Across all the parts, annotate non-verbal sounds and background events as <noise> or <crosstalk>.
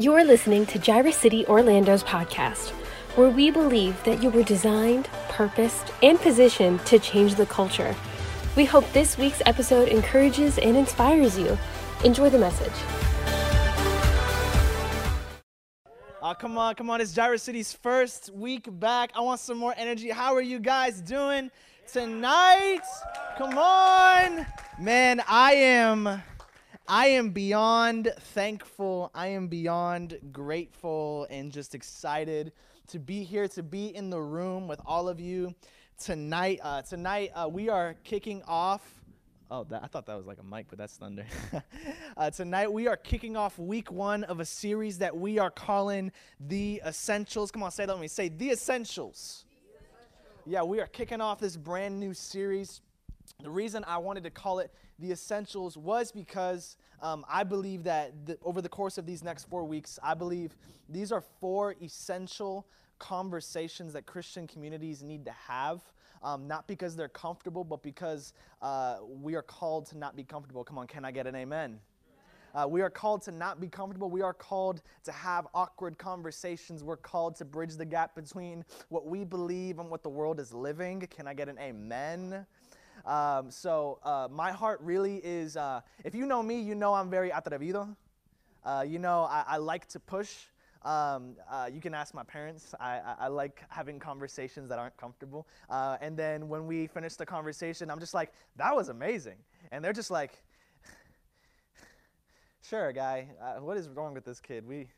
You're listening to Jireh City Orlando's podcast, where we believe that you were designed, purposed, and positioned to change the culture. We hope this week's episode encourages and inspires you. Enjoy the message. Uh, come on, come on. It's Jireh City's first week back. I want some more energy. How are you guys doing tonight? Come on. Man, I am I am beyond thankful. I am beyond grateful and just excited to be here, to be in the room with all of you tonight. Uh, tonight, uh, we are kicking off. Oh, that, I thought that was like a mic, but that's thunder. <laughs> uh, tonight, we are kicking off week one of a series that we are calling The Essentials. Come on, say that with me. Say The Essentials. Yeah, we are kicking off this brand new series. The reason I wanted to call it the essentials was because um, I believe that the, over the course of these next four weeks, I believe these are four essential conversations that Christian communities need to have. Um, not because they're comfortable, but because uh, we are called to not be comfortable. Come on, can I get an amen? Uh, we are called to not be comfortable. We are called to have awkward conversations. We're called to bridge the gap between what we believe and what the world is living. Can I get an amen? Um, so uh, my heart really is, uh, if you know me, you know I'm very atrevido. Uh, you know I, I, like to push. Um, uh, you can ask my parents. I, I, I, like having conversations that aren't comfortable. Uh, and then when we finish the conversation, I'm just like, that was amazing. And they're just like, <sighs> sure, guy, uh, what is wrong with this kid? We,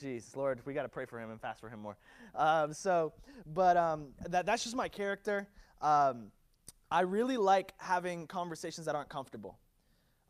jeez, Lord, we got to pray for him and fast for him more. Um, so, but um, that, that's just my character. Um, I really like having conversations that aren't comfortable.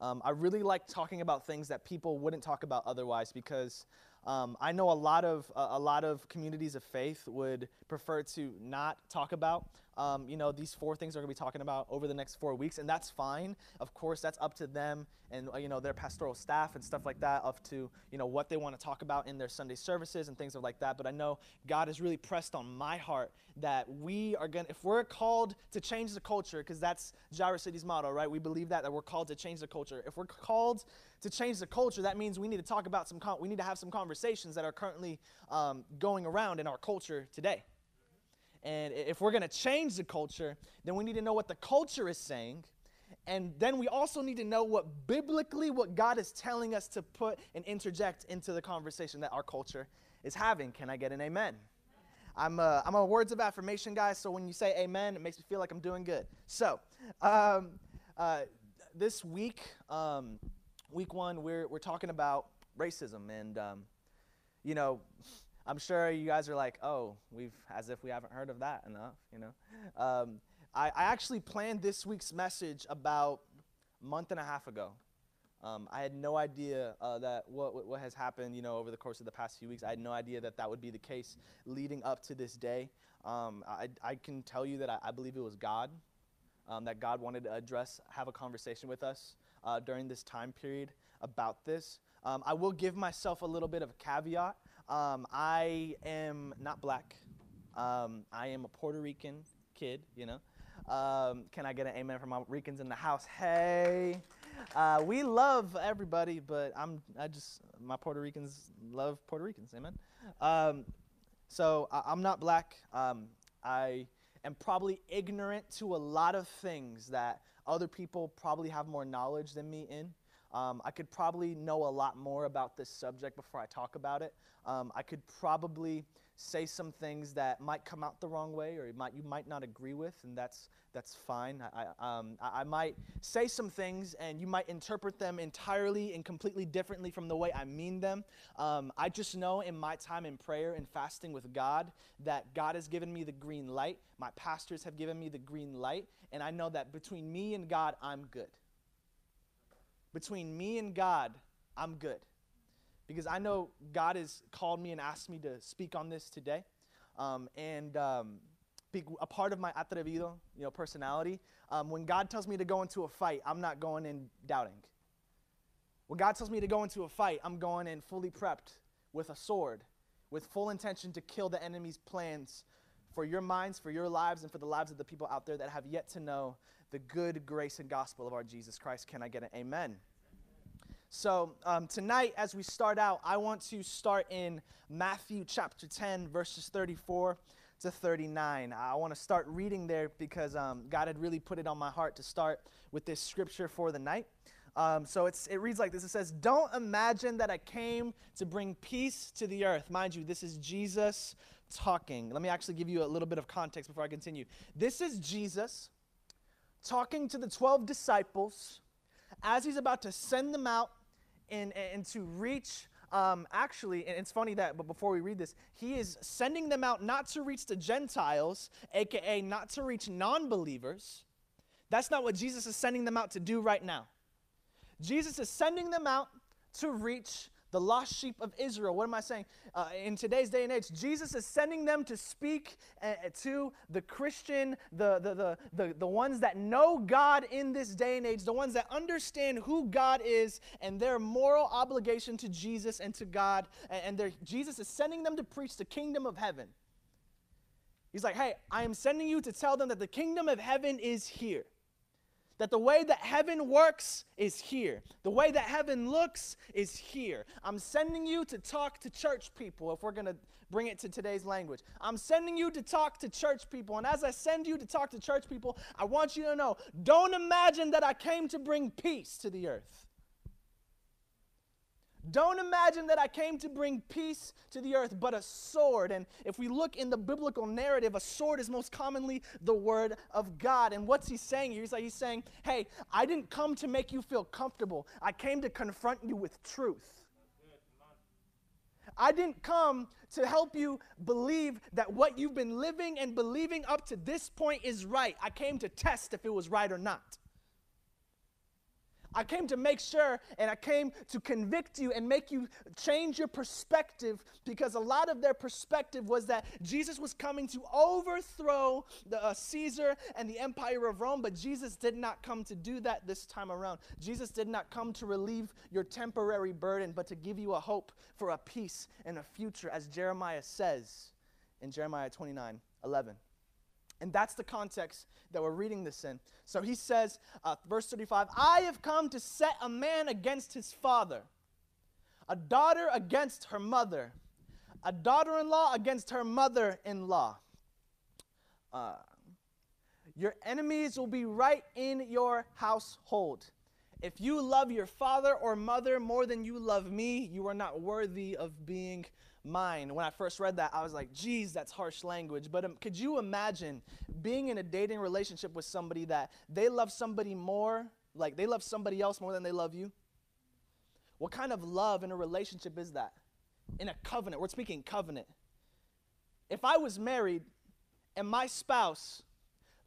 Um, I really like talking about things that people wouldn't talk about otherwise because um, I know a lot of uh, a lot of communities of faith would prefer to not talk about. Um, you know, these four things are going to be talking about over the next four weeks, and that's fine. Of course, that's up to them and uh, you know their pastoral staff and stuff like that, up to you know what they want to talk about in their Sunday services and things like that. But I know God has really pressed on my heart that we are going to, if we're called to change the culture, because that's Jireh City's motto, right? We believe that, that we're called to change the culture. If we're called to change the culture, that means we need to talk about some, we need to have some conversations that are currently um, going around in our culture today. And if we're going to change the culture, then we need to know what the culture is saying. And then we also need to know what biblically what God is telling us to put and interject into the conversation that our culture is having. Can I get an amen? I'm a, I'm a words of affirmation guy, so when you say amen, it makes me feel like I'm doing good. So, um, uh, this week, um, week one, we're, we're talking about racism. And, um, you know, I'm sure you guys are like, oh, we've, as if we haven't heard of that enough, you know. Um, I, I, actually planned this week's message about a month and a half ago. Um, I had no idea uh, that what, what has happened, you know, over the course of the past few weeks. I had no idea that that would be the case leading up to this day. Um, I, I, can tell you that I, I believe it was God, um, that God wanted to address, have a conversation with us uh, during this time period about this. Um, I will give myself a little bit of a caveat. Um, I am not black. Um, I am a Puerto Rican kid, you know. Um, can I get an amen from my Ricans in the house? Hey. Uh, we love everybody, but I'm I just my Puerto Ricans love Puerto Ricans. Amen. Um, so I, am not black. Um, I am probably ignorant to a lot of things that other people probably have more knowledge than me in. Um, I could probably know a lot more about this subject before I talk about it. Um, I could probably say some things that might come out the wrong way or you might, you might not agree with, and that's, that's fine. I, um, I might say some things and you might interpret them entirely and completely differently from the way I mean them. Um, I just know in my time in prayer and fasting with God that God has given me the green light. My pastors have given me the green light, and I know that between me and God, I'm good. Between me and God, I'm good because I know God has called me and asked me to speak on this today. Um, and um, a part of my atrevido, you know, personality, um, when God tells me to go into a fight, I'm not going in doubting. When God tells me to go into a fight, I'm going in fully prepped with a sword, with full intention to kill the enemy's plans for your minds, for your lives, and for the lives of the people out there that have yet to know the good grace and gospel of our Jesus Christ. Can I get an amen? So, um, tonight, as we start out, I want to start in Matthew chapter 10, verses 34 to 39. I want to start reading there because um, God had really put it on my heart to start with this scripture for the night. Um, so it reads like this It says, Don't imagine that I came to bring peace to the earth. Mind you, this is Jesus talking. Let me actually give you a little bit of context before I continue. This is Jesus talking to the 12 disciples as he's about to send them out and, and to reach um, actually, and it's funny that, but before we read this, he is sending them out not to reach the Gentiles, aka not to reach non believers. That's not what Jesus is sending them out to do right now. Jesus is sending them out to reach the lost sheep of Israel. What am I saying? Uh, in today's day and age, Jesus is sending them to speak uh, to the Christian, the, the, the, the, the ones that know God in this day and age, the ones that understand who God is and their moral obligation to Jesus and to God. And, and Jesus is sending them to preach the kingdom of heaven. He's like, hey, I am sending you to tell them that the kingdom of heaven is here that the way that heaven works is here. The way that heaven looks is here. I'm sending you to talk to church people, if we're going to bring it to today's language. I'm sending you to talk to church people. And as I send you to talk to church people, I want you to know don't imagine that I came to bring peace to the earth. Don't imagine that I came to bring peace to the earth, but a sword. And if we look in the biblical narrative, a sword is most commonly the word of God. And what's he saying here? He's like he's saying, "Hey, I didn't come to make you feel comfortable. I came to confront you with truth." I didn't come to help you believe that what you've been living and believing up to this point is right. I came to test if it was right or not. I came to make sure and I came to convict you and make you change your perspective because a lot of their perspective was that Jesus was coming to overthrow the, uh, Caesar and the empire of Rome, but Jesus did not come to do that this time around. Jesus did not come to relieve your temporary burden, but to give you a hope for a peace and a future, as Jeremiah says in Jeremiah 29 11. And that's the context that we're reading this in. So he says, uh, verse 35 I have come to set a man against his father, a daughter against her mother, a daughter in law against her mother in law. Uh, your enemies will be right in your household. If you love your father or mother more than you love me, you are not worthy of being mine. When I first read that, I was like, geez, that's harsh language. But um, could you imagine being in a dating relationship with somebody that they love somebody more, like they love somebody else more than they love you? What kind of love in a relationship is that? In a covenant, we're speaking covenant. If I was married and my spouse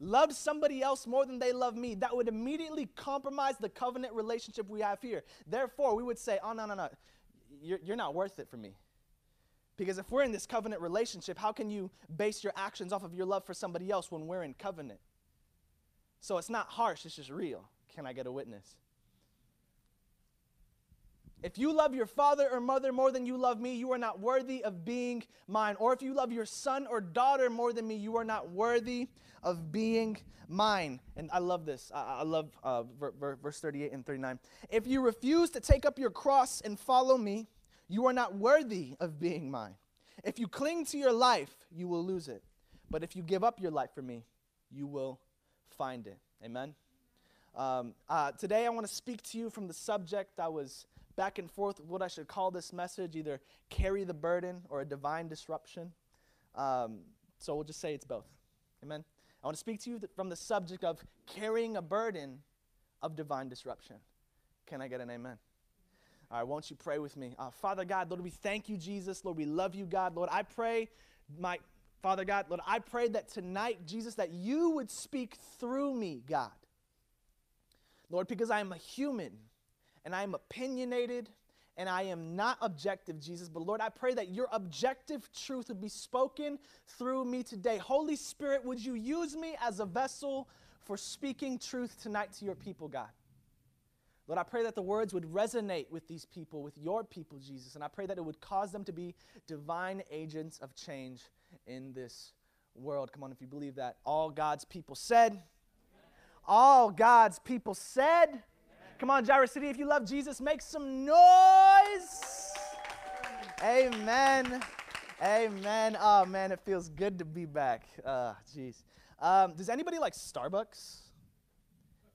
loved somebody else more than they love me, that would immediately compromise the covenant relationship we have here. Therefore, we would say, oh, no, no, no, you're, you're not worth it for me. Because if we're in this covenant relationship, how can you base your actions off of your love for somebody else when we're in covenant? So it's not harsh, it's just real. Can I get a witness? If you love your father or mother more than you love me, you are not worthy of being mine. Or if you love your son or daughter more than me, you are not worthy of being mine. And I love this. I, love uh, verse 38 and 39. If you refuse to take up your cross and follow me, you are not worthy of being mine. If you cling to your life, you will lose it. But if you give up your life for me, you will find it. Amen. Um, uh, today, I want to speak to you from the subject I was back and forth what I should call this message either carry the burden or a divine disruption. Um, so we'll just say it's both. Amen. I want to speak to you th- from the subject of carrying a burden of divine disruption. Can I get an amen? All right, won't you pray with me? Uh, Father God, Lord, we thank you, Jesus. Lord, we love you, God. Lord, I pray, my Father God, Lord, I pray that tonight, Jesus, that you would speak through me, God. Lord, because I am a human and I am opinionated and I am not objective, Jesus. But Lord, I pray that your objective truth would be spoken through me today. Holy Spirit, would you use me as a vessel for speaking truth tonight to your people, God? Lord, I pray that the words would resonate with these people, with your people, Jesus. And I pray that it would cause them to be divine agents of change in this world. Come on, if you believe that. All God's people said. All God's people said. Come on, Jireh City, if you love Jesus, make some noise. Amen. Amen. Oh, man, it feels good to be back. Uh, jeez. Um, does anybody like Starbucks?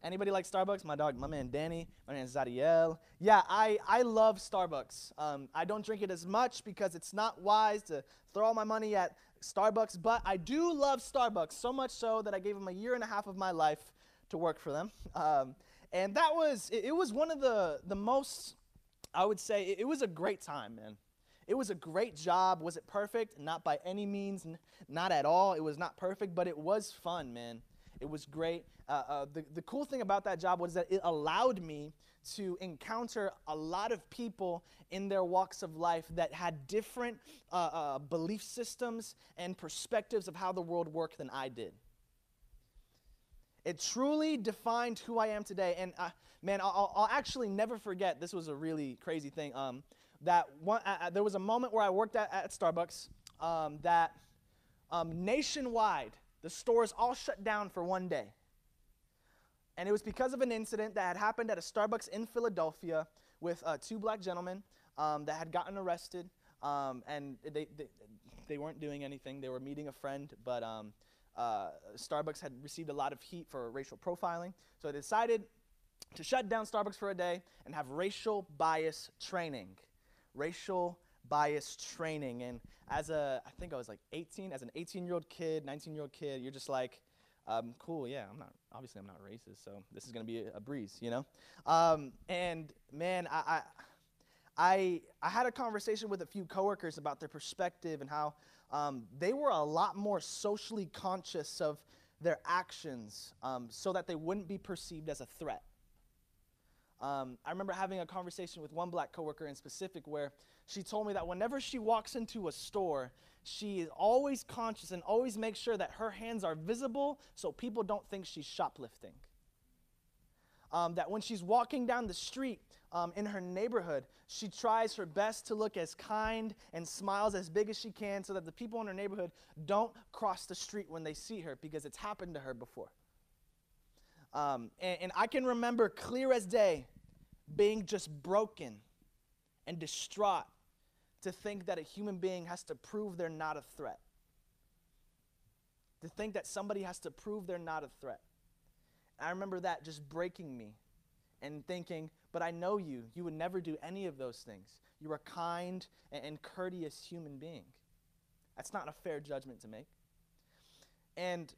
Anybody like Starbucks? My dog, my man Danny, my man Zadiel. Yeah, I, I love Starbucks. Um, I don't drink it as much because it's not wise to throw all my money at Starbucks, but I do love Starbucks so much so that I gave them a year and a half of my life to work for them. Um, and that was, it, it, was one of the, the most, I would say, it, it, was a great time, man. It was a great job. Was it perfect? Not by any means, n- not at all. It was not perfect, but it was fun, man. It was great. Uh, uh, the, the cool thing about that job was that it allowed me to encounter a lot of people in their walks of life that had different uh, uh, belief systems and perspectives of how the world worked than I did. It truly defined who I am today. And uh, man, I'll, I'll, actually never forget. This was a really crazy thing. Um, that one, uh, there was a moment where I worked at, at Starbucks um, that um, nationwide the stores all shut down for one day. And it was because of an incident that had happened at a Starbucks in Philadelphia with uh, two black gentlemen um, that had gotten arrested. Um, and they, they, they, weren't doing anything. They were meeting a friend, but um, uh, Starbucks had received a lot of heat for racial profiling. So they decided to shut down Starbucks for a day and have racial bias training. Racial bias training. And as a, I think I was like 18, as an 18 year old kid, 19 year old kid, you're just like, um, cool, yeah, I'm not, obviously I'm not racist, so this is gonna be a, a breeze, you know? Um, and man, I, I, I, had a conversation with a few coworkers about their perspective and how um, they were a lot more socially conscious of their actions um, so that they wouldn't be perceived as a threat. Um, I remember having a conversation with one black coworker in specific where she told me that whenever she walks into a store, she is always conscious and always makes sure that her hands are visible so people don't think she's shoplifting. Um, that when she's walking down the street um, in her neighborhood, she tries her best to look as kind and smiles as big as she can so that the people in her neighborhood don't cross the street when they see her because it's happened to her before. Um, and, and I can remember clear as day being just broken and distraught to think that a human being has to prove they're not a threat. To think that somebody has to prove they're not a threat. I remember that just breaking me and thinking, but I know you. You would never do any of those things. You're a kind and, courteous human being. That's not a fair judgment to make. And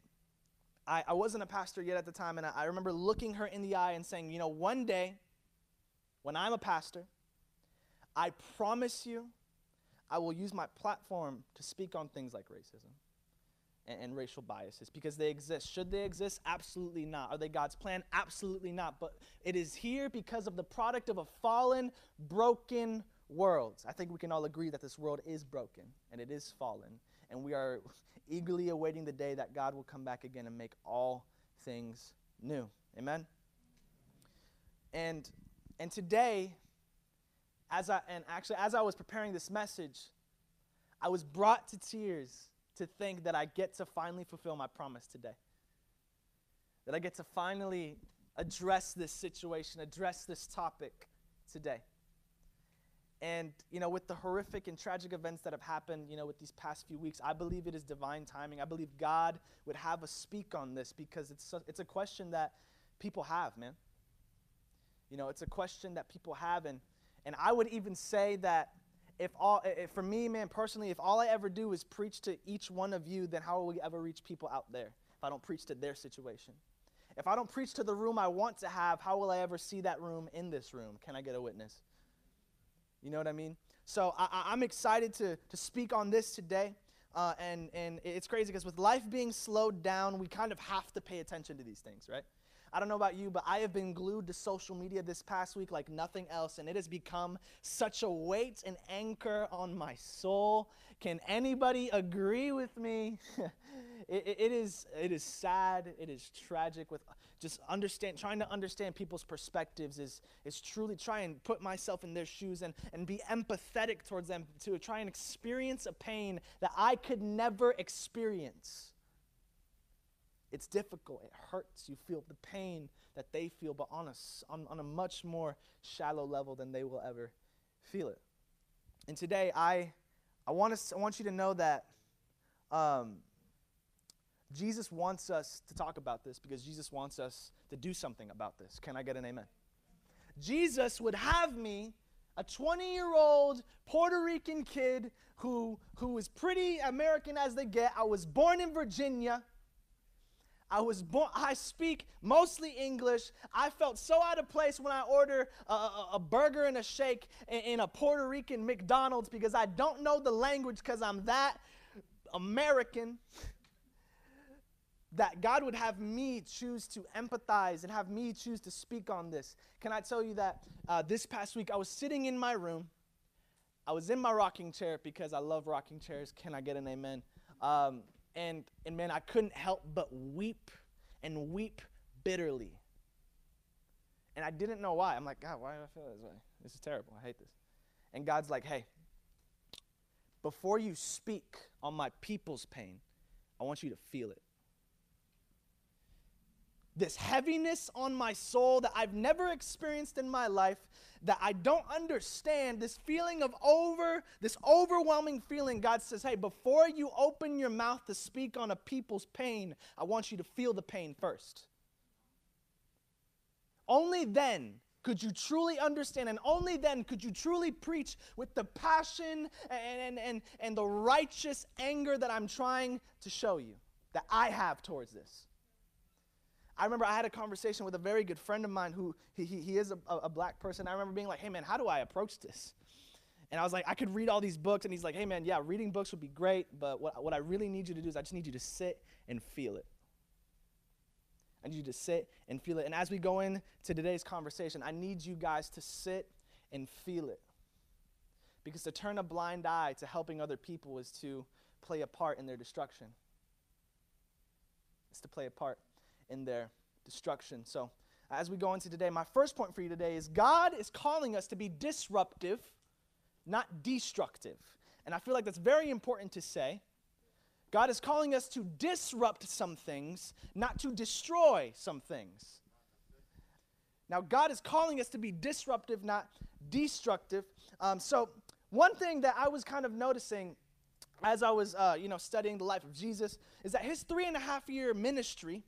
I, I wasn't a pastor yet at the time, and I, I remember looking her in the eye and saying, you know, one day when I'm a pastor, I promise you, I will use my platform to speak on things like racism and, and, racial biases because they exist. Should they exist? Absolutely not. Are they God's plan? Absolutely not. But it is here because of the product of a fallen, broken world. I think we can all agree that this world is broken and it is fallen. And we are eagerly awaiting the day that God will come back again and make all things new. Amen? And and today, as I, and actually, as I was preparing this message, I was brought to tears to think that I get to finally fulfill my promise today. That I get to finally address this situation, address this topic today. And, you know, with the horrific and tragic events that have happened, you know, with these past few weeks, I believe it is divine timing. I believe God would have us speak on this because it's a, it's a question that people have, man. You know, it's a question that people have. And, and I would even say that if all, if for me, man, personally, if all I ever do is preach to each one of you, then how will we ever reach people out there if I don't preach to their situation? If I don't preach to the room I want to have, how will I ever see that room in this room? Can I get a witness? You know what I mean? So I, am excited to, to speak on this today. Uh, and, and it's crazy because with life being slowed down, we kind of have to pay attention to these things, right? I don't know about you, but I have been glued to social media this past week like nothing else, and it has become such a weight and anchor on my soul. Can anybody agree with me? <laughs> it, it, is, it is sad, it is tragic with just understand trying to understand people's perspectives is, is truly try and put myself in their shoes and, and be empathetic towards them to try and experience a pain that I could never experience It's difficult. It hurts. You feel the pain that they feel, but on a, on, on a much more shallow level than they will ever feel it. And today, I, I, want, us, I want you to know that um, Jesus wants us to talk about this because Jesus wants us to do something about this. Can I get an amen? Jesus would have me, a 20 year old Puerto Rican kid who, who was pretty American as they get. I was born in Virginia. I was born, I speak mostly English. I felt so out of place when I order a, a, a burger and a shake in, in, a Puerto Rican McDonald's because I don't know the language because I'm that American. That God would have me choose to empathize and have me choose to speak on this. Can I tell you that uh, this past week I was sitting in my room. I was in my rocking chair because I love rocking chairs. Can I get an amen? Um, and, and man, I couldn't help but weep and weep bitterly. And I didn't know why. I'm like, God, why do I feel this way? This is terrible. I hate this. And God's like, hey, before you speak on my people's pain, I want you to feel it this heaviness on my soul that I've never experienced in my life, that I don't understand, this feeling of over, this overwhelming feeling. God says, hey, before you open your mouth to speak on a people's pain, I want you to feel the pain first. Only then could you truly understand, and only then could you truly preach with the passion and, and, and, and the righteous anger that I'm trying to show you, that I have towards this. I remember I had a conversation with a very good friend of mine who he, he, is a, a, black person. I remember being like, hey man, how do I approach this? And I was like, I could read all these books. And he's like, hey man, yeah, reading books would be great, but what, what I really need you to do is I just need you to sit and feel it. I need you to sit and feel it. And as we go into today's conversation, I need you guys to sit and feel it. Because to turn a blind eye to helping other people is to play a part in their destruction. It's to play a part in their destruction. So, as we go into today, my first point for you today is God is calling us to be disruptive, not destructive. And I feel like that's very important to say. God is calling us to disrupt some things, not to destroy some things. Now, God is calling us to be disruptive, not destructive. Um, so, one thing that I was kind of noticing as I was, uh, you know, studying the life of Jesus is that his three and a half year ministry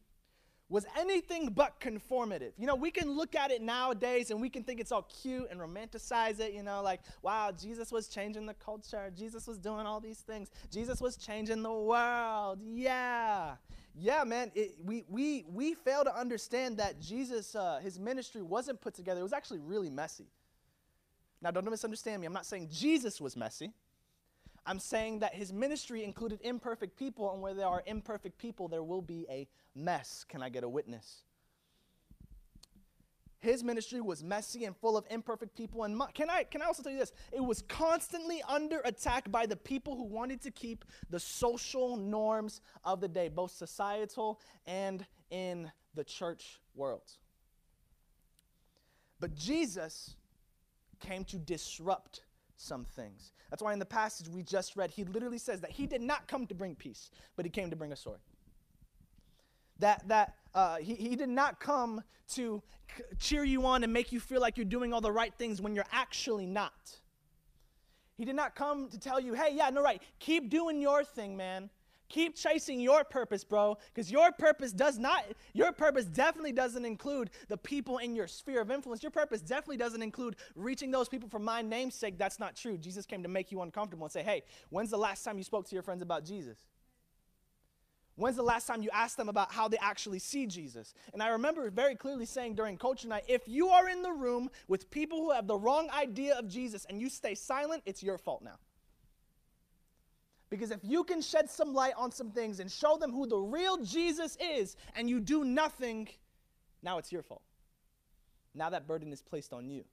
was anything but conformative. You know, we can look at it nowadays and we can think it's all cute and romanticize it, you know, like, wow, Jesus was changing the culture. Jesus was doing all these things. Jesus was changing the world. Yeah. Yeah, man, it, we, we, we fail to understand that Jesus, uh, his ministry wasn't put together. It was actually really messy. Now, don't misunderstand me. I'm not saying Jesus was messy. I'm saying that his ministry included imperfect people, and where there are imperfect people, there will be a mess. Can I get a witness? His ministry was messy and full of imperfect people. And can I, can I also tell you this? It was constantly under attack by the people who wanted to keep the social norms of the day, both societal and in the church world. But Jesus came to disrupt some things. That's why in the passage we just read, he literally says that he did not come to bring peace, but he came to bring a sword. That, that uh, he, he did not come to c- cheer you on and make you feel like you're doing all the right things when you're actually not. He did not come to tell you, hey, yeah, no, right, keep doing your thing, man. Keep chasing your purpose, bro, because your purpose does not, your purpose definitely doesn't include the people in your sphere of influence. Your purpose definitely doesn't include reaching those people for my name's sake. That's not true. Jesus came to make you uncomfortable and say, hey, when's the last time you spoke to your friends about Jesus? When's the last time you asked them about how they actually see Jesus? And I remember very clearly saying during culture night if you are in the room with people who have the wrong idea of Jesus and you stay silent, it's your fault now. Because if you can shed some light on some things and show them who the real Jesus is and you do nothing, now it's your fault. Now that burden is placed on you.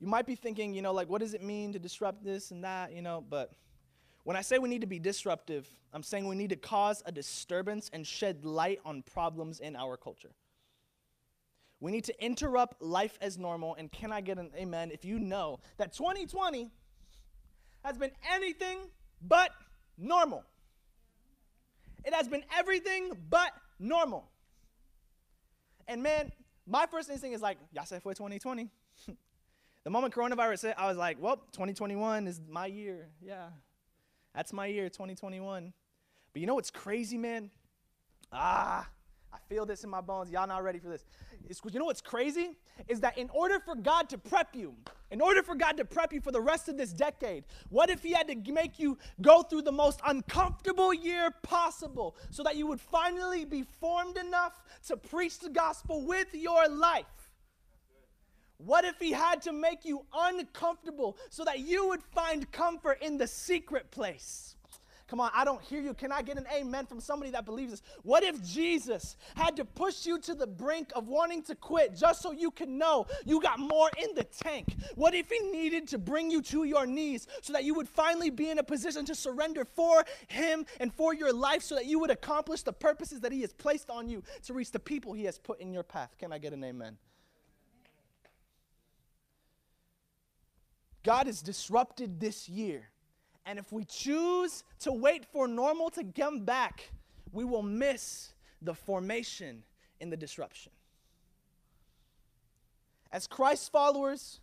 You might be thinking, you know, like, what does it mean to disrupt this and that, you know, but when I say we need to be disruptive, I'm saying we need to cause a disturbance and shed light on problems in our culture. We need to interrupt life as normal. And can I get an amen if you know that 2020 has been anything but normal? It has been everything but normal. And man, my first instinct is like, ya se for 2020. <laughs> the moment coronavirus hit, I was like, well, 2021 is my year. Yeah, that's my year, 2021. But you know what's crazy, man? Ah, I feel this in my bones. Y'all not ready for this. It's, you know what's crazy? Is that in order for God to prep you, in order for God to prep you for the rest of this decade, what if He had to make you go through the most uncomfortable year possible so that you would finally be formed enough to preach the gospel with your life? What if He had to make you uncomfortable so that you would find comfort in the secret place? Come on, I don't hear you. Can I get an amen from somebody that believes this? What if Jesus had to push you to the brink of wanting to quit just so you can know you got more in the tank? What if He needed to bring you to your knees so that you would finally be in a position to surrender for Him and for your life so that you would accomplish the purposes that He has placed on you to reach the people He has put in your path? Can I get an amen? God has disrupted this year and if we choose to wait for normal to come back, we will miss the formation in the disruption. As Christ followers,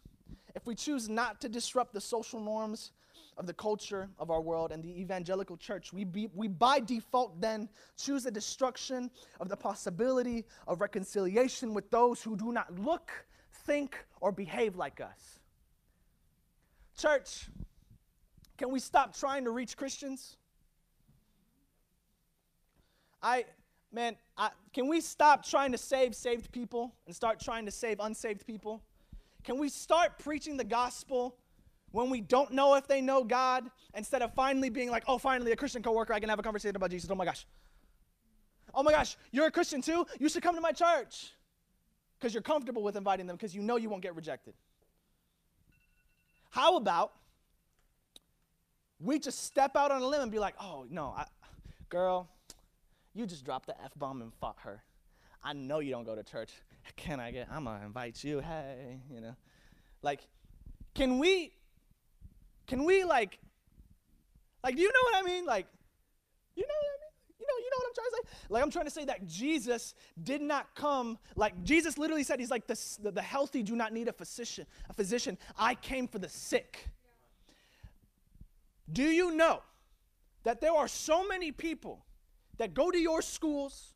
if we choose not to disrupt the social norms of the culture of our world and the evangelical church, we, be, we by default then choose the destruction of the possibility of reconciliation with those who do not look, think, or behave like us. Church, can we stop trying to reach Christians? I, man, I, can we stop trying to save saved people and start trying to save unsaved people? Can we start preaching the gospel when we don't know if they know God instead of finally being like, oh, finally, a Christian coworker, I can have a conversation about Jesus. Oh my gosh. Oh my gosh, you're a Christian too? You should come to my church. Because you're comfortable with inviting them because you know you won't get rejected. How about we just step out on a limb and be like, oh, no, I, girl, you just dropped the F bomb and fought her. I know you don't go to church. Can I get, I'm going to invite you. Hey, you know. Like, can we, can we, like, like, do you know what I mean? Like, you know what I mean? You know, you know what I'm trying to say? Like, I'm trying to say that Jesus did not come, like, Jesus literally said, He's like, the, the, the healthy do not need a physician, a physician. I came for the sick. Do you know that there are so many people that go to your schools,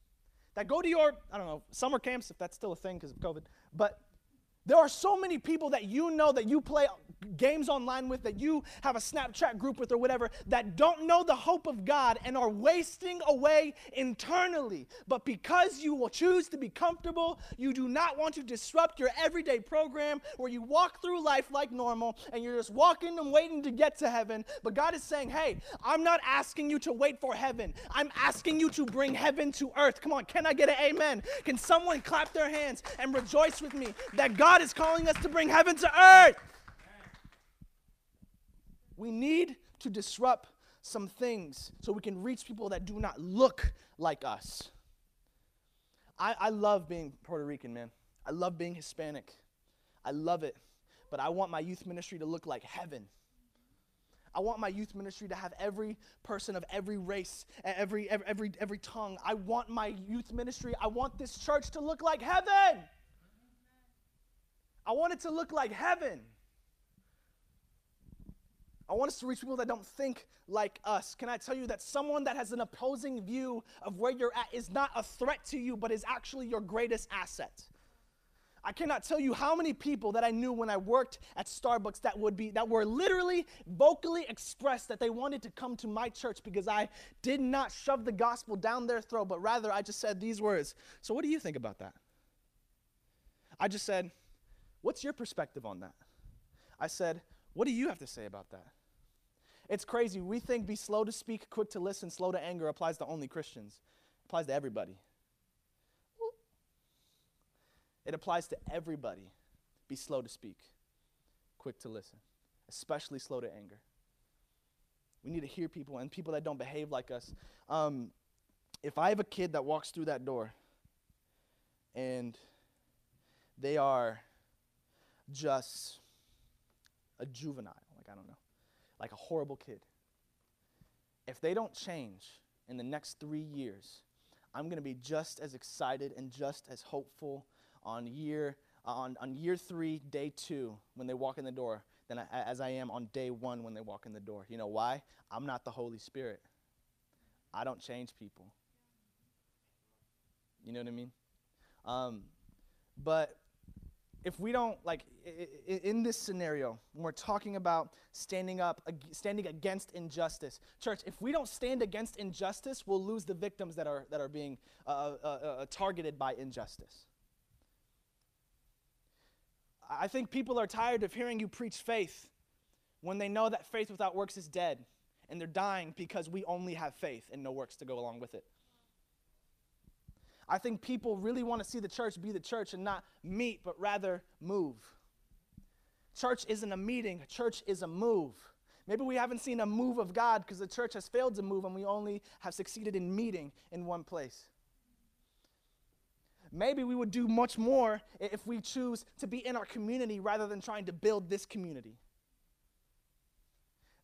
that go to your, I don't know, summer camps, if that's still a thing because of COVID, but there are so many people that you know that you play games online with, that you have a Snapchat group with, or whatever, that don't know the hope of God and are wasting away internally. But because you will choose to be comfortable, you do not want to disrupt your everyday program where you walk through life like normal and you're just walking and waiting to get to heaven. But God is saying, hey, I'm not asking you to wait for heaven, I'm asking you to bring heaven to earth. Come on, can I get an amen? Can someone clap their hands and rejoice with me that God is calling us to bring heaven to earth? We need to disrupt some things so we can reach people that do not look like us. I, I love being Puerto Rican, man. I love being Hispanic. I love it. But I want my youth ministry to look like heaven. I want my youth ministry to have every person of every race, every, every, every, every tongue. I want my youth ministry, I want this church to look like heaven. I want it to look like heaven. I want us to reach people that don't think like us. Can I tell you that someone that has an opposing view of where you're at is not a threat to you, but is actually your greatest asset? I cannot tell you how many people that I knew when I worked at Starbucks that would be that were literally vocally expressed that they wanted to come to my church because I did not shove the gospel down their throat, but rather I just said these words. So what do you think about that? I just said, "What's your perspective on that?" I said, "What do you have to say about that?" It's crazy. We think be slow to speak, quick to listen, slow to anger applies to only Christians. It applies to everybody. It applies to everybody. Be slow to speak, quick to listen, especially slow to anger. We need to hear people and people that don't behave like us. Um, if I have a kid that walks through that door and they are just a juvenile, like I don't know, like a horrible kid, if they don't change, in the next three years, I'm going to be just as excited and just as hopeful on year, on, on year three, day two, when they walk in the door, than I, as I am on day one when they walk in the door. You know why? I'm not the Holy Spirit. I don't change people. You know what I mean? Um, but if we don't like in this scenario when we're talking about standing up standing against injustice church if we don't stand against injustice we'll lose the victims that are that are being uh, uh, uh, uh, targeted by injustice. I think people are tired of hearing you preach faith when they know that faith without works is dead and they're dying because we only have faith and no works to go along with it I think people really want to see the church be the church and not meet, but rather move. Church isn't a meeting, church is a move. Maybe we haven't seen a move of God because the church has failed to move and we only have succeeded in meeting in one place. Maybe we would do much more if we choose to be in our community rather than trying to build this community.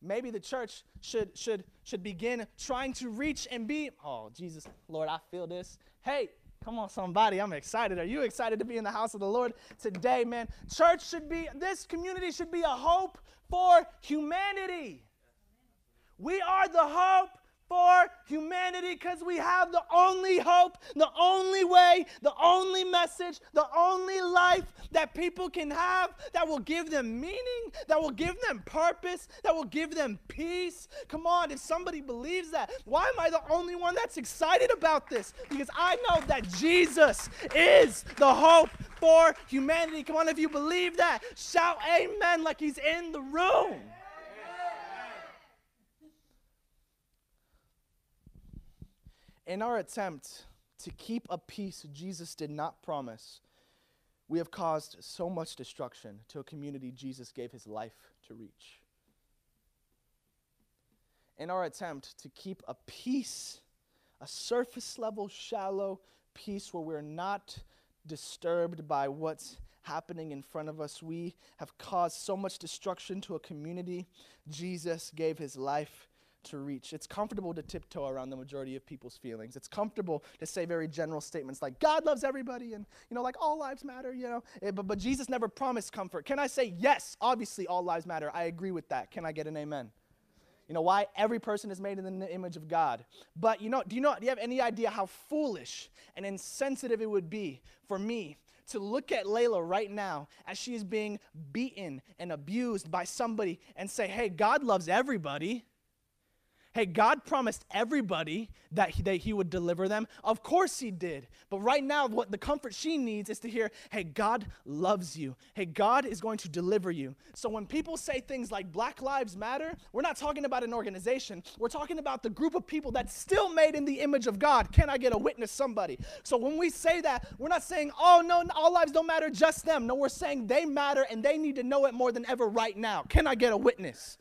Maybe the church should, should, should begin trying to reach and be, oh, Jesus, Lord, I feel this. Hey, come on, somebody, I'm excited. Are you excited to be in the house of the Lord today, man? Church should be, this community should be a hope for humanity. We are the hope for humanity because we have the only hope, the only way, the only message, the only life that people can have that will give them meaning, that will give them purpose, that will give them peace. Come on, if somebody believes that, why am I the only one that's excited about this? Because I know that Jesus is the hope for humanity. Come on, if you believe that, shout amen like he's in the room. In our attempt to keep a peace Jesus did not promise, we have caused so much destruction to a community Jesus gave his life to reach. In our attempt to keep a peace, a surface level, shallow peace where we're not disturbed by what's happening in front of us, we have caused so much destruction to a community Jesus gave his life to reach. It's comfortable to tiptoe around the majority of people's feelings. It's comfortable to say very general statements like God loves everybody and you know like all lives matter, you know. Eh, but but Jesus never promised comfort. Can I say yes, obviously all lives matter. I agree with that. Can I get an amen? You know why? Every person is made in the image of God. But you know, do you know do you have any idea how foolish and insensitive it would be for me to look at Layla right now as she is being beaten and abused by somebody and say, hey, God loves everybody. Hey, God promised everybody that he, that he would deliver them. Of course He did. But right now, what the comfort she needs is to hear, hey, God loves you. Hey, God is going to deliver you. So when people say things like Black Lives Matter, we're not talking about an organization. We're talking about the group of people that's still made in the image of God. Can I get a witness, somebody? So when we say that, we're not saying, oh, no, all lives don't matter, just them. No, we're saying they matter and they need to know it more than ever right now. Can I get a witness?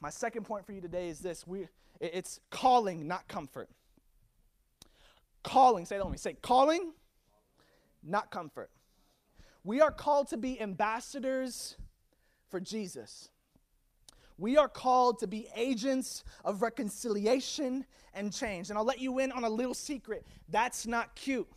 My second point for you today is this we, it's calling, not comfort. Calling, say that with me. Say calling, not comfort. We are called to be ambassadors for Jesus. We are called to be agents of reconciliation and change. And I'll let you in on a little secret. That's not cute.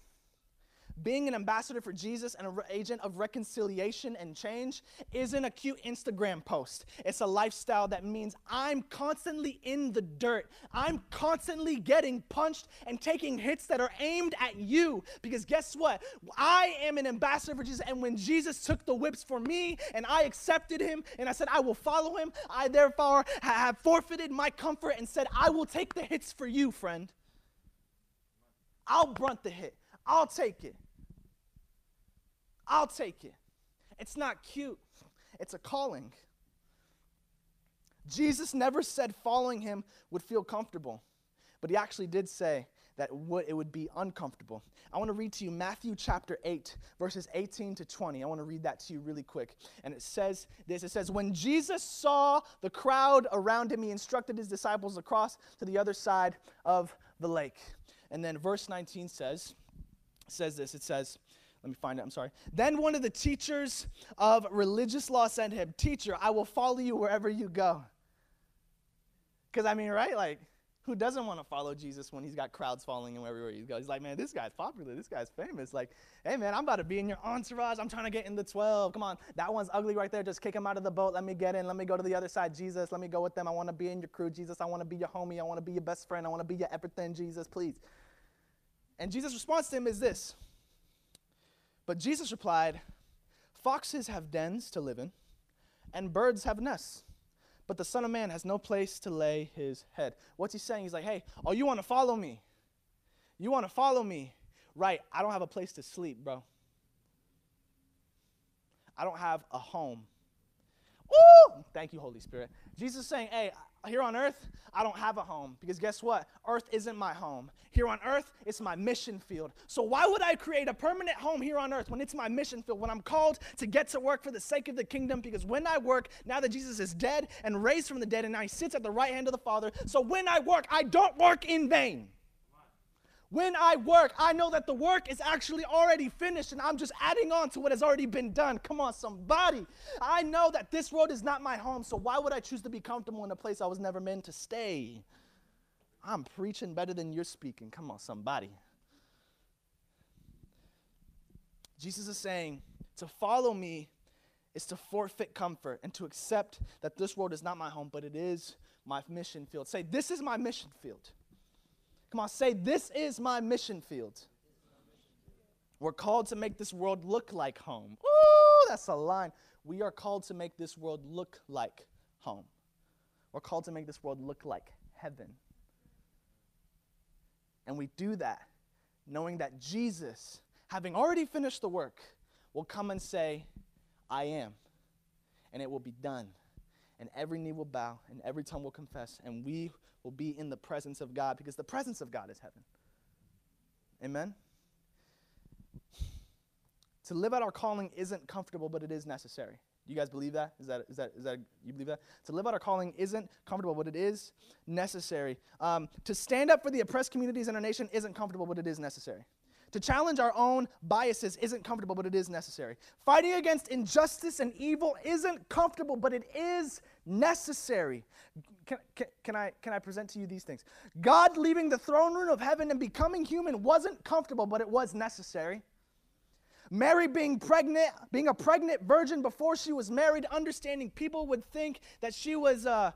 Being an ambassador for Jesus and an re- agent of reconciliation and change isn't a cute Instagram post. It's a lifestyle that means I'm constantly in the dirt. I'm constantly getting punched and taking hits that are aimed at you. Because guess what? I am an ambassador for Jesus. And when Jesus took the whips for me and I accepted him and I said, I will follow him, I therefore have forfeited my comfort and said, I will take the hits for you, friend. I'll brunt the hit. I'll take it. I'll take it. It's not cute, it's a calling. Jesus never said following him would feel comfortable, but he actually did say that it would be uncomfortable. I want to read to you Matthew chapter 8, verses 18 to 20. I want to read that to you really quick. And it says this It says, When Jesus saw the crowd around him, he instructed his disciples across to the other side of the lake. And then verse 19 says, says this it says, let me find it, I'm sorry. Then one of the teachers of religious law to him, Teacher, I will follow you wherever you go. Because, I mean, right? Like, who doesn't want to follow Jesus when he's got crowds following him everywhere he goes? He's like, man, this guy's popular. This guy's famous. Like, hey, man, I'm about to be in your entourage. I'm trying to get in the 12. Come on. That one's ugly right there. Just kick him out of the boat. Let me get in. Let me go to the other side. Jesus, let me go with them. I want to be in your crew. Jesus, I want to be your homie. I want to be your best friend. I want to be your everything. Jesus, please. And Jesus' response to him is this. But Jesus replied, Foxes have dens to live in, and birds have nests but the Son of Man has no place to lay his head. What's he saying? He's like, hey, oh, you want to follow me? You want to follow me? Right, I don't have a place to sleep, bro. I don't have a home. Woo! Thank you, Holy Spirit. Jesus is saying, hey, here on earth, I don't have a home because guess what? Earth isn't my home. Here on earth, it's my mission field. So why would I create a permanent home here on earth when it's my mission field, when I'm called to get to work for the sake of the kingdom? Because when I work, now that Jesus is dead and raised from the dead, and now he sits at the right hand of the Father, so when I work, I don't work in vain. When I work, I know that the work is actually already finished and I'm just adding on to what has already been done. Come on, somebody. I know that this road is not my home, so why would I choose to be comfortable in a place I was never meant to stay? I'm preaching better than you're speaking. Come on, somebody. Jesus is saying to follow me is to forfeit comfort and to accept that this world is not my home, but it is my mission field. Say, This is my mission field. Come on, say, This is my mission field. We're called to make this world look like home. Ooh, that's a line. We are called to make this world look like home. We're called to make this world look like heaven. And we do that knowing that Jesus, having already finished the work, will come and say, I am. And it will be done. And every knee will bow, and every tongue will confess, and we will be in the presence of God because the presence of God is heaven. Amen? To live out our calling isn't comfortable, but it is necessary. You guys believe that? Is that, is that, is that, you believe that? To live out our calling isn't comfortable, but it is necessary. Um, to stand up for the oppressed communities in our nation isn't comfortable, but it is necessary. To challenge our own biases isn't comfortable, but it is necessary. Fighting against injustice and evil isn't comfortable, but it is necessary. Can, can, can, I, can I present to you these things? God leaving the throne room of heaven and becoming human wasn't comfortable, but it was necessary. Mary being pregnant, being a pregnant virgin before she was married, understanding people would think that she was, uh,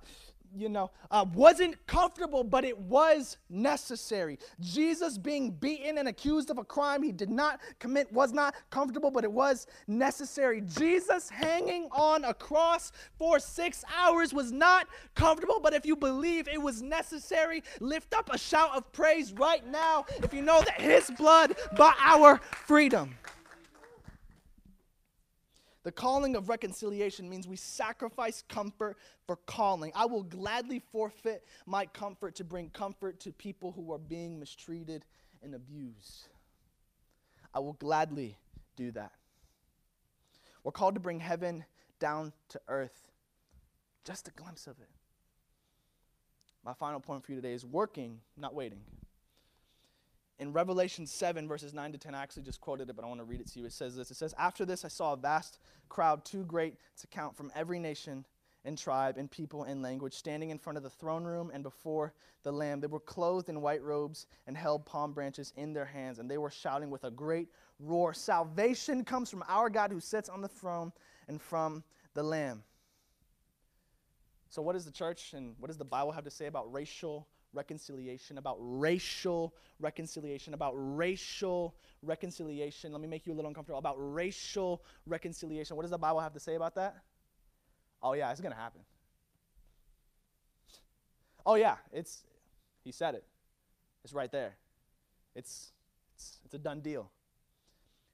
you know, uh, wasn't comfortable, but it was necessary. Jesus being beaten and accused of a crime he did not commit was not comfortable, but it was necessary. Jesus hanging on a cross for six hours was not comfortable, but if you believe it was necessary, lift up a shout of praise right now if you know that his blood bought our freedom. The calling of reconciliation means we sacrifice comfort for calling. I will gladly forfeit my comfort to bring comfort to people who are being mistreated and abused. I will gladly do that. We're called to bring heaven down to earth. Just a glimpse of it. My final point for you today is working, not waiting in Revelation 7, verses 9 to 10, I actually just quoted it, but I want to read it to you. It says this It says, After this, I saw a vast crowd, too great to count, from every nation and tribe and people and language, standing in front of the throne room and before the Lamb. They were clothed in white robes and held palm branches in their hands, and they were shouting with a great roar Salvation comes from our God who sits on the throne and from the Lamb. So, what does the church and what does the Bible have to say about racial reconciliation, about racial reconciliation, about racial reconciliation. Let me make you a little uncomfortable. About racial reconciliation. What does the Bible have to say about that? Oh, yeah, it's going to happen. Oh, yeah, it's, he said it. It's right there. It's, it's, it's a done deal.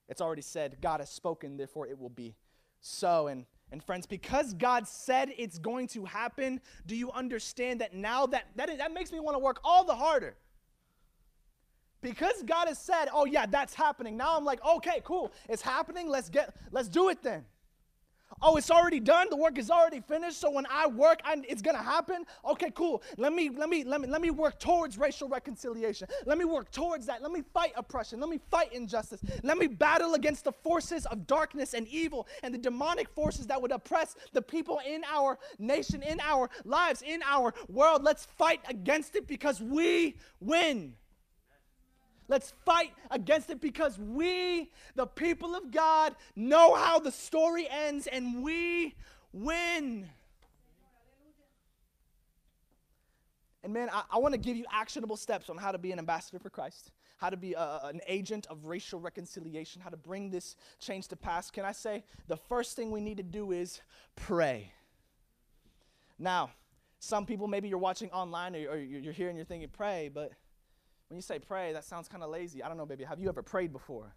It's already said, God has spoken, therefore it will be so. And and friends, because God said it's going to happen, do you understand that now that that, is, that makes me want to work all the harder? Because God has said, "Oh yeah, that's happening." Now I'm like, "Okay, cool. It's happening. Let's get let's do it then." Oh, it's already done. The work is already finished. So when I work, I, it's gonna happen. Okay, cool. Let me let me let me let me work towards racial reconciliation. Let me work towards that. Let me fight oppression. Let me fight injustice. Let me battle against the forces of darkness and evil and the demonic forces that would oppress the people in our nation, in our lives, in our world. Let's fight against it because we win. Let's fight against it because we, the people of God, know how the story ends and we win. And man, I, I want to give you actionable steps on how to be an ambassador for Christ, how to be a, an agent of racial reconciliation, how to bring this change to pass. Can I say the first thing we need to do is pray? Now, some people, maybe you're watching online or, or you're here and you're thinking, pray, but when you say pray, that sounds kind of lazy. I don't know, baby. Have you ever prayed before?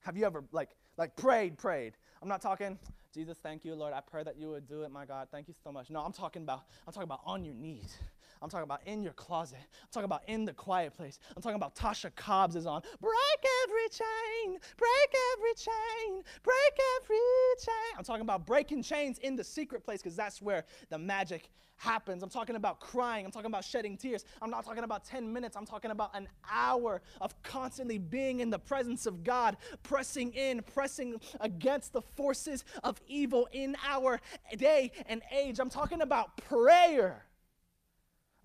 Have you ever like like prayed, prayed? I'm not talking, Jesus, thank you, Lord. I pray that you would do it, my God. Thank you so much. No, I'm talking about I'm talking about on your knees. I'm talking about in your closet. I'm talking about in the quiet place. I'm talking about Tasha Cobbs is on. Break every chain, break every chain, break every chain. I'm talking about breaking chains in the secret place because that's where the magic happens. I'm talking about crying. I'm talking about shedding tears. I'm not talking about 10 minutes. I'm talking about an hour of constantly being in the presence of God, pressing in, pressing against the forces of evil in our day and age. I'm talking about prayer.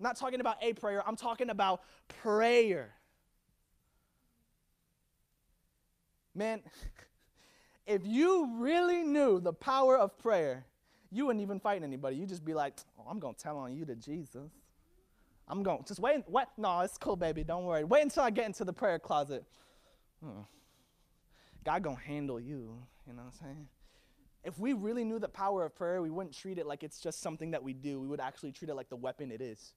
I'm not talking about a prayer, I'm talking about prayer. Man, <laughs> if you really knew the power of prayer, you wouldn't even fight anybody. You'd just be like, oh, I'm going to tell on you to Jesus. I'm going, just wait. What? No, it's cool, baby. Don't worry. Wait until I get into the prayer closet. Hmm. God going to handle you. You know what I'm saying? If we really knew the power of prayer, we wouldn't treat it like it's just something that we do. We would actually treat it like the weapon it is.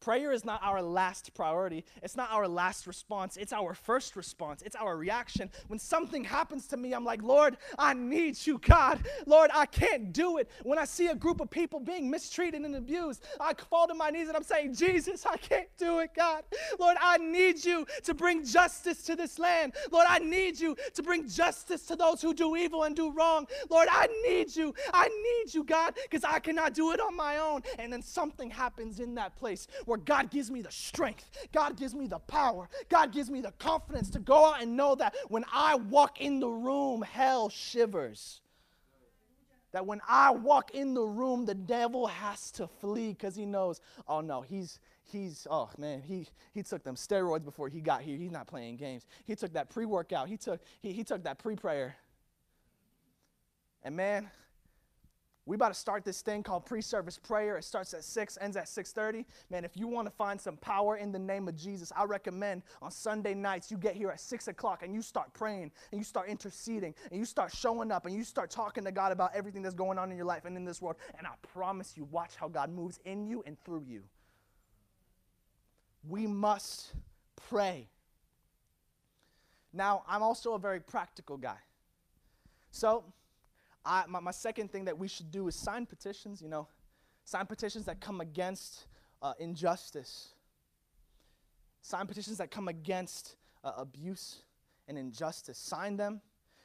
Prayer is not our last priority. It's not our last response. It's our first response. It's our reaction. When something happens to me, I'm like, Lord, I need you, God. Lord, I can't do it. When I see a group of people being mistreated and abused, I fall to my knees and I'm saying, Jesus, I can't do it, God. Lord, I need you to bring justice to this land. Lord, I need you to bring justice to those who do evil and do wrong. Lord, I need you. I need you, God, because I cannot do it on my own. And then something happens in that place where God gives me the strength, God gives me the power, God gives me the confidence to go out and know that when I walk in the room, hell shivers. That when I walk in the room, the devil has to flee because he knows, oh no, he's he's oh man, he he took them steroids before he got here. He's not playing games. He took that pre-workout. He took he, he took that pre-prayer. And man, we about to start this thing called pre-service prayer. It starts at 6, ends at 6:30. Man, if you want to find some power in the name of Jesus, I recommend on Sunday nights you get here at 6 o'clock and you start praying and you start interceding and you start showing up and you start talking to God about everything that's going on in your life and in this world. And I promise you, watch how God moves in you and through you. We must pray. Now, I'm also a very practical guy. So, I, my, my second thing that we should do is sign petitions, you know, sign petitions that come against uh, injustice, sign petitions that come against uh, abuse and injustice. Sign them.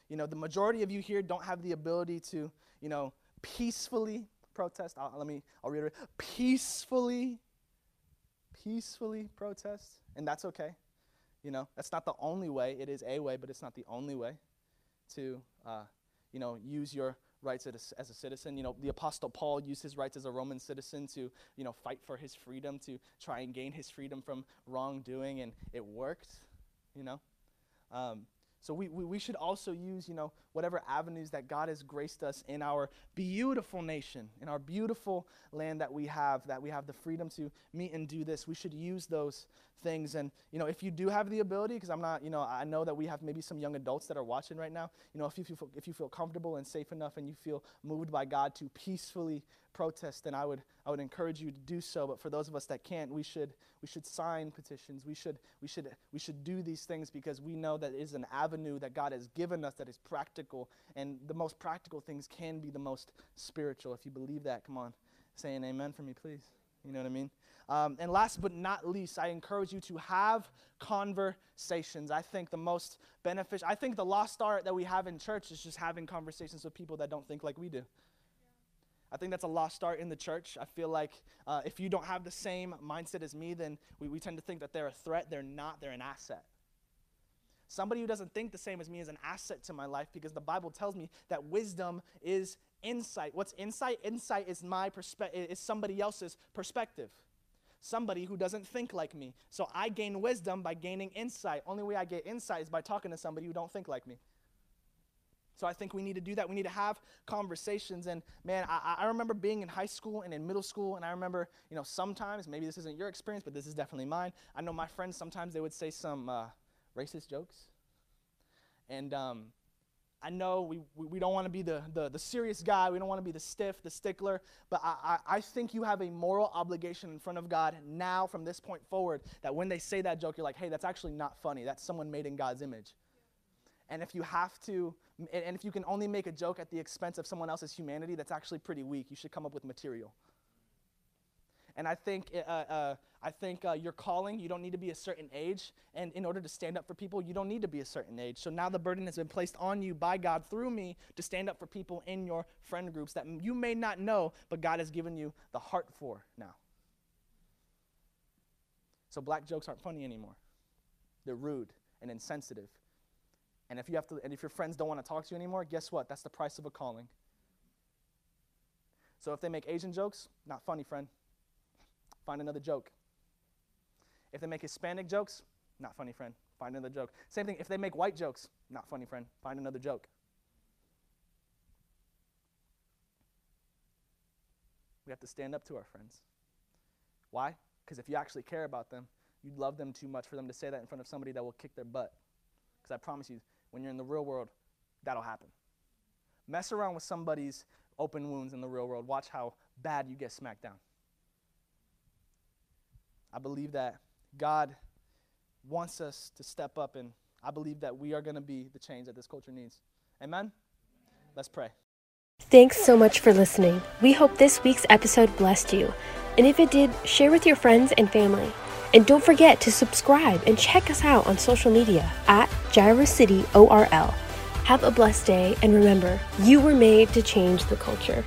You know, the majority of you here don't have the ability to, you know, peacefully protest. I'll, let me, I'll reiterate peacefully, peacefully protest, and that's okay. You know, that's not the only way. It is a way, but it's not the only way to uh, you know, use your rights as a, as a, citizen. You know, the Apostle Paul used his rights as a Roman citizen to, you know, fight for his freedom, to try and gain his freedom from wrongdoing, and it worked, you know. Um, so we, we, we should also use, you know, whatever avenues that God has graced us in our beautiful nation, in our beautiful land that we have, that we have the freedom to meet and do this. We should use those things. And, you know, if you do have the ability, because I'm not, you know, I know that we have maybe some young adults that are watching right now, you know, if you feel, if you feel comfortable and safe enough and you feel moved by God to peacefully protest, then I would, I would encourage you to do so. But for those of us that can't, we should, we should sign petitions. We should, we, should, we should do these things because we know that it is an avenue that God has given us that is practical. And the most practical things can be the most spiritual. If you believe that, come on, say an amen for me, please. You know what I mean? Um, and last but not least, I encourage you to have conversations. I think the most beneficial, I think the lost art that we have in church is just having conversations with people that don't think like we do. I think that's a lost art in the church. I feel like uh, if you don't have the same mindset as me, then we, we tend to think that they're a threat. They're not, they're an asset. Somebody who doesn't think the same as me is an asset to my life because the Bible tells me that wisdom is insight. What's insight? Insight is my perspective, is somebody else's perspective somebody who doesn't think like me. So I gain wisdom by gaining insight. Only way I get insight is by talking to somebody who don't think like me. So I think we need to do that. We need to have conversations. And man, I, I remember being in high school and in middle school, and I remember, you know, sometimes, maybe this isn't your experience, but this is definitely mine. I know my friends, sometimes they would say some uh, racist jokes. And um, I know we, we, we don't want to be the, the, the, serious guy. We don't want to be the stiff, the stickler. But I, I, I, think you have a moral obligation in front of God now from this point forward that when they say that joke, you're like, hey, that's actually not funny. That's someone made in God's image. And if you have to, and if you can only make a joke at the expense of someone else's humanity, that's actually pretty weak. You should come up with material. And I think, uh, uh, I think uh, your calling, you don't need to be a certain age. And in order to stand up for people, you don't need to be a certain age. So now the burden has been placed on you by God through me to stand up for people in your friend groups that you may not know, but God has given you the heart for now. So black jokes aren't funny anymore. They're rude and insensitive. And if you have to and if your friends don't want to talk to you anymore, guess what? That's the price of a calling. So if they make Asian jokes, not funny, friend. Find another joke. If they make Hispanic jokes, not funny, friend. Find another joke. Same thing, if they make white jokes, not funny, friend. Find another joke. We have to stand up to our friends. Why? Because if you actually care about them, you'd love them too much for them to say that in front of somebody that will kick their butt. Because I promise you, when you're in the real world, that'll happen. Mess around with somebody's open wounds in the real world. Watch how bad you get smacked down. I believe that God wants us to step up, and I believe that we are going to be the change that this culture needs. Amen? Let's pray. Thanks so much for listening. We hope this week's episode blessed you. And if it did, share with your friends and family. And don't forget to subscribe and check us out on social media at Jireh City ORL. Have a blessed day, and remember, you were made to change the culture.